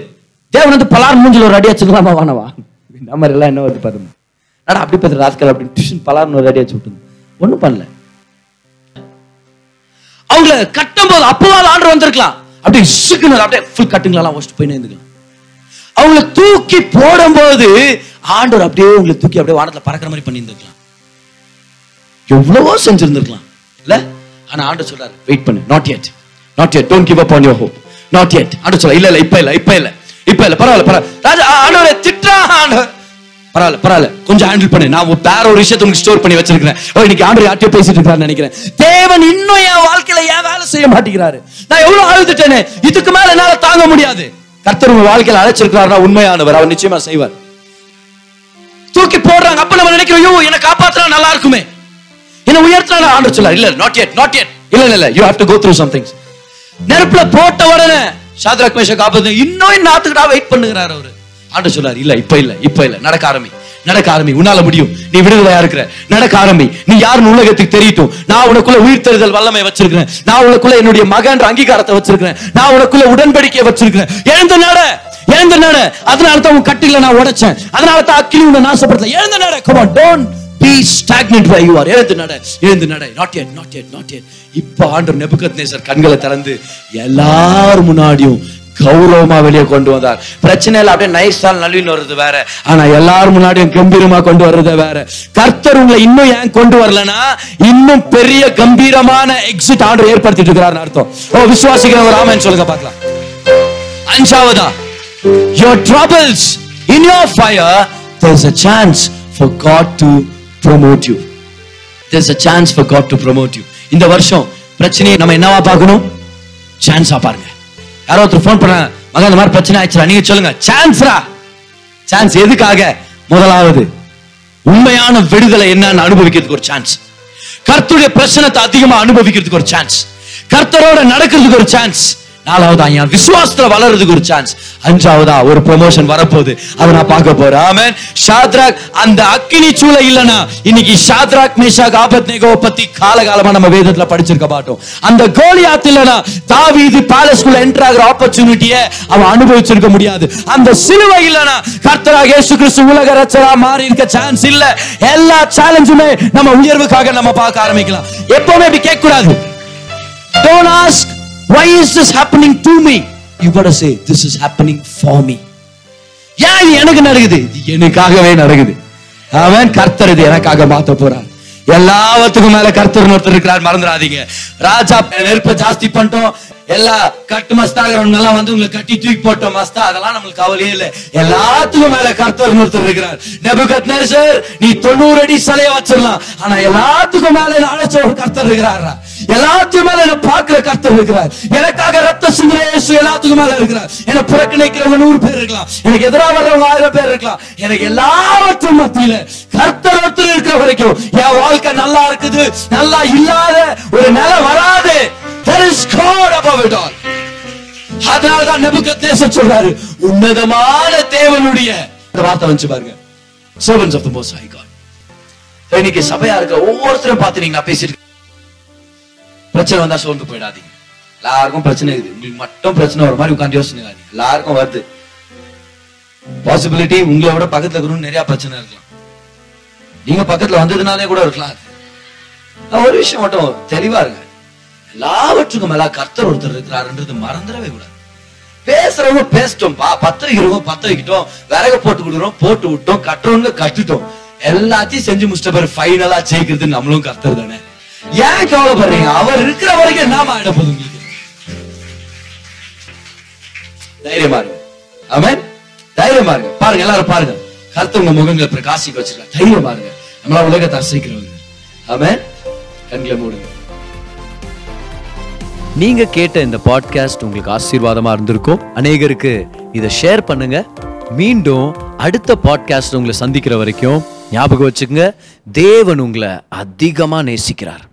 தேவன் வந்து பலார் மூஞ்சில் ஒரு அடி வச்சுக்கலாமா வானவா இந்த மாதிரி எல்லாம் என்ன வருது பாருங்க அடா அப்படி பார்த்து ராஸ்கல் அப்படி டியூஷன் பலார்னு ஒரு அடி வச்சு விட்டுங்க ஒண்ணும் பண்ணல. அவங்கள கட்டும் போது அப்போவால் ஆண்டு வந்திருக்கலாம். அப்படியே சிக்கணும் அப்படியே ஃபுல் கட்டுங்களெல்லாம் வச்சுட்டு போய் நேர்ந்துக்கலாம் அவங்கள தூக்கி போடும்போது ஆண்டவர் அப்படியே உங்களை தூக்கி அப்படியே வானத்துல பறக்கிற மாதிரி பண்ணியிருந்துருக்கலாம். எவ்வளவோ செஞ்சிருந்திருக்கலாம். இல்ல? ஆனா ஆண்டவர் சொல்றாரு வெயிட் பண்ணு not yet. Not yet don't give up on your hope not yet ஆண்டவர் சொல்ல இல்ல இல்ல இப்ப இல்ல இப்ப இல்ல. இப்ப இல்ல பரவாயில்ல பரவாயில்ல. ராஜா ஆண்டவரே திட்டா ஆண்டவர் பரவாயில்ல பரவாயில்ல. கொஞ்சம் ஹேண்டில் பண்ணு. நான் வேற ஒரு விஷயத்தை உங்களுக்கு ஸ்டோர் பண்ணி வச்சிருக்கிறேன். ஓ இன்னைக்கு ஆண்டு யார்கிட்டயோ பேசிட்டு இருக்காருன்னு நினைக்கிறேன். தேவன் இன்னும் என் வாழ்க்கையில ஏன் வேலை செய்ய மாட்டேங்கிறாரு. நான் எவ்வளவு அழுதுட்டேனே. இதுக்கு மேல என்னால தாங்க முடியாது. கர்த்தர் உங்க வாழ்க்கையில அழைச்சிருக்கிறாருன்னா உண்மையானவர். அவர் நிச்சயமா செய்வார். தூக்கி போடுறாங்க. அப்ப நம்ம நினைக்கிறோம் ஐயோ என்ன காப்பாத்தினா நல்லா இருக்குமே. என்ன உயர்த்தினா ஆண்டு சொல்லார் இல்ல நாட் எட் நாட் எட் இல்ல இல்ல you have to go through somethings நெருப்புல போட்ட உடனே சாத்ராக் மேஷ காப்பாத்து இன்னும் நாத்துக்கிட்டா வெயிட் பண்ணுகிறார் அவரு. ஆண்டு சொல்லார் இல்ல இப்ப இல்ல இப்ப இல்ல நடக்க ஆரம்பி நடக்க ஆரம்பி. உன்னால முடியும். நீ விடுதலையா இருக்கிற? நடக்க ஆரம்பி. நீ யாருன்னு உலகத்துக்கு தெரியட்டும். நான் உனக்குள்ள உயிர் தருதல் வல்லமை வச்சிருக்கிறேன். நான் உனக்குள்ள என்னுடைய மகன்ற அங்கீகாரத்தை வச்சிருக்கிறேன். நான் உனக்குள்ள உடன்படிக்கையை வச்சிருக்கிறேன். எழுந்த நட எழுந்த நட. அதனால தான் உன் கட்டில நான் உடைச்சேன். அதனால தான் அக்கிலி உன்னை நாசப்படுத்தல. எழுந்த நட. Come on don't don't stagnant stagnant you are are. எழுந்து நட எழுந்து நட. Not yet not yet not yet. இப்ப ஆண்டவர் நெபுகத்நேசர் கண்களை திறந்து எல்லார் முன்னாடியும் கௌரவமா வெளியே கொண்டு வந்தார். பிரச்சனையில அப்படியே நைஸால் நழுவின்னு வருது வேற. ஆனா எல்லாரும் முன்னாடியும் கம்பீரமா கொண்டு வர்றது வேற. கர்த்தர் உங்களை இன்னும் ஏன் கொண்டு வரலனா இன்னும் பெரிய கம்பீரமான எக்ஸிட் ஆர்டர் ஏற்படுத்திட்டு இருக்கிறார் அர்த்தம். ஓ விசுவாசிக்கிற ஒரு ஆமன் சொல்லுங்க பார்க்கலாம். அஞ்சாவதா your troubles in your fire there's a chance for God to promote you. There's a chance for God to promote you. இந்த வருஷம் பிரச்சனையை நம்ம என்னவா பார்க்கணும்? சான்ஸா பாருங்க. யாரோ ஒருத்தர் ஃபோன் பண்ண மகன் இந்த மாதிரி பிரச்சனை ஆயிடுச்சுடா நீங்க சொல்லுங்க. சான்ஸ்ரா சான்ஸ் எதுக்காக? முதலாவது உண்மையான விடுதலை என்னன்னு அனுபவிக்கிறதுக்கு ஒரு சான்ஸ் கர்த்தருடைய பிரச்சனத்தை அதிகமா அனுபவிக்கிறதுக்கு ஒரு சான்ஸ் கர்த்தரோட நடக்கிறதுக்கு ஒரு சான்ஸ் நாலாவதா என் விசுவாசத்துல வளர்றதுக்கு ஒரு சான்ஸ் அஞ்சாவதா ஒரு ப்ரொமோஷன் வரப்போகுது. அதை நான் பார்க்க போறேன். ஆமென். ஷாத்ராக் அந்த அக்கினி சூளை இல்லனா இன்னைக்கு ஷாத்ராக் மேஷாக் ஆபத்நேகோ பத்தி காலகாலமா நம்ம வேதத்துல படிச்சிருக்க மாட்டோம். அந்த கோலியாத் இல்லனா தாவீது பேலஸ்குள்ள என்டர் ஆகிற ஆப்பர்ச்சுனிட்டியை அவன் அனுபவிச்சிருக்க முடியாது. அந்த சிலுவை இல்லனா கர்த்தராக இயேசு கிறிஸ்து உலக ரச்சரா மாறி இருக்க சான்ஸ் இல்ல. எல்லா சேலஞ்சுமே நம்ம உயர்வுக்காக நம்ம பார்க்க ஆரம்பிக்கலாம். எப்பவுமே இப்படி கேட்க கூடாது Don't ask why is this happening to me? You gotta say, this is happening for me. ஏன் இது எனக்கு நடக்குது. இது எனக்காகவே நடக்குது. அவன் கர்த்தர் இது எனக்காக மாத்த போறான். எல்லாவத்துக்கும் மேல கர்த்தர் ஒருத்தர் இருக்கிறார். மறந்துடாதீங்க. ராஜா நெருப்ப ஜாஸ்தி பண்ணிட்டோம். எல்லா கட்டு மஸ்தாகிறவங்க எல்லாம் வந்து உங்களை கட்டி தூக்கி போட்டோம். மஸ்தா அதெல்லாம் நம்மளுக்கு கவலையே இல்லை. எல்லாத்துக்கும் மேல கர்த்தர் ஒருத்தர் இருக்கிறார். நெபுகத்நேசர் நீ தொண்ணூறு அடி சிலைய வச்சிடலாம். ஆனா எல்லாத்துக்கும் மேல என்ன அழைச்ச ஒரு கர்த்தர் இருக்கிறாரா? எல்லாத்தையும் மேல என்ன பாக்குற கர்த்தர் இருக்கிறார். எனக்காக ரத்த சிந்தனை எல்லாத்துக்கும் மேல இருக்கிறார். என்ன புறக்கணிக்கிறவங்க நூறு பேர் இருக்கலாம். எனக்கு எதிராக வர்றவங்க ஆயிரம் பேர் இருக்கலாம். எனக்கு எல்லாவற்றும் மத்தியில கர்த்தர் ஒருத்தர் இருக்கிற வரைக்கும் என் வாழ்க்கை நல்லா இருக்குது. நல்லா இல்லாத ஒரு நிலை வராது. There is God above it all. அதனாலதான் நெபுகத்நேசர் சொல்றாரு உன்னதமான தேவனுடைய இந்த வார்த்தை வந்து பாருங்க. Servants of the most high God. இன்னைக்கு சபையா இருக்க ஒவ்வொருத்தரும் பார்த்து நீங்க நான் பேசிட்டு பிரச்சனை வந்தா சோர்ந்து போயிடாதீங்க. எல்லாருக்கும் பிரச்சனை இருக்குது. உங்களுக்கு மட்டும் பிரச்சனை வர மாதிரி உட்காந்து யோசனை எல்லாருக்கும் வருது. பாசிபிலிட்டி உங்களை விட பக்கத்துல இருக்கணும் நிறைய பிரச்சனை இருக்கலாம். நீங்க பக்கத்துல வந்ததுனாலே கூட இருக்கலாம் அது. ஒரு விஷயம் மட்டும் தெளிவா இருங்க. எல்லாவற்றுக்கும் மேல கர்த்தர் ஒருத்தர் இருக்கிறாருன்றது மறந்துடவே கூடாது. பேசுறவங்க பேசிட்டோம். பா பத்த வைக்கிறவங்க பத்த வைக்கிட்டோம் விறக போட்டு கொடுக்குறோம் போட்டு விட்டோம் கட்டுறவங்க கட்டுட்டோம். எல்லாத்தையும் செஞ்சு முடிச்சிட்ட பிறகு ஃபைனலா ஜெயிக்கிறது நம்மளும் கர்த்தர் தானே. ஏன் கவலைப்படுறீங்க? அவர் இருக்கிற வரைக்கும் என்ன ஆயிட போகுது தைரியமா இருங்க ஆமென் தைரியமா இருங்க பாருங்க எல்லாரும் பாருங்க. கர்த்தர் உங்க முகங்களை பிரகாசிக்க வச்சிருக்காங்க. தைரியமா இருங்க நம்மளா உலகத்தை அசைக்கிறவங்க ஆமென் கண்களை மூடுங்க. நீங்க கேட்ட இந்த பாட்காஸ்ட் உங்களுக்கு ஆசீர்வாதமா இருந்திருக்கும் அநேகருக்கு இதை ஷேர் பண்ணுங்க. மீண்டும் அடுத்த பாட்காஸ்ட் உங்களை சந்திக்கிற வரைக்கும் ஞாபகம் வச்சுக்கோங்க. தேவன் உங்களை அதிகமாக நேசிக்கிறார்.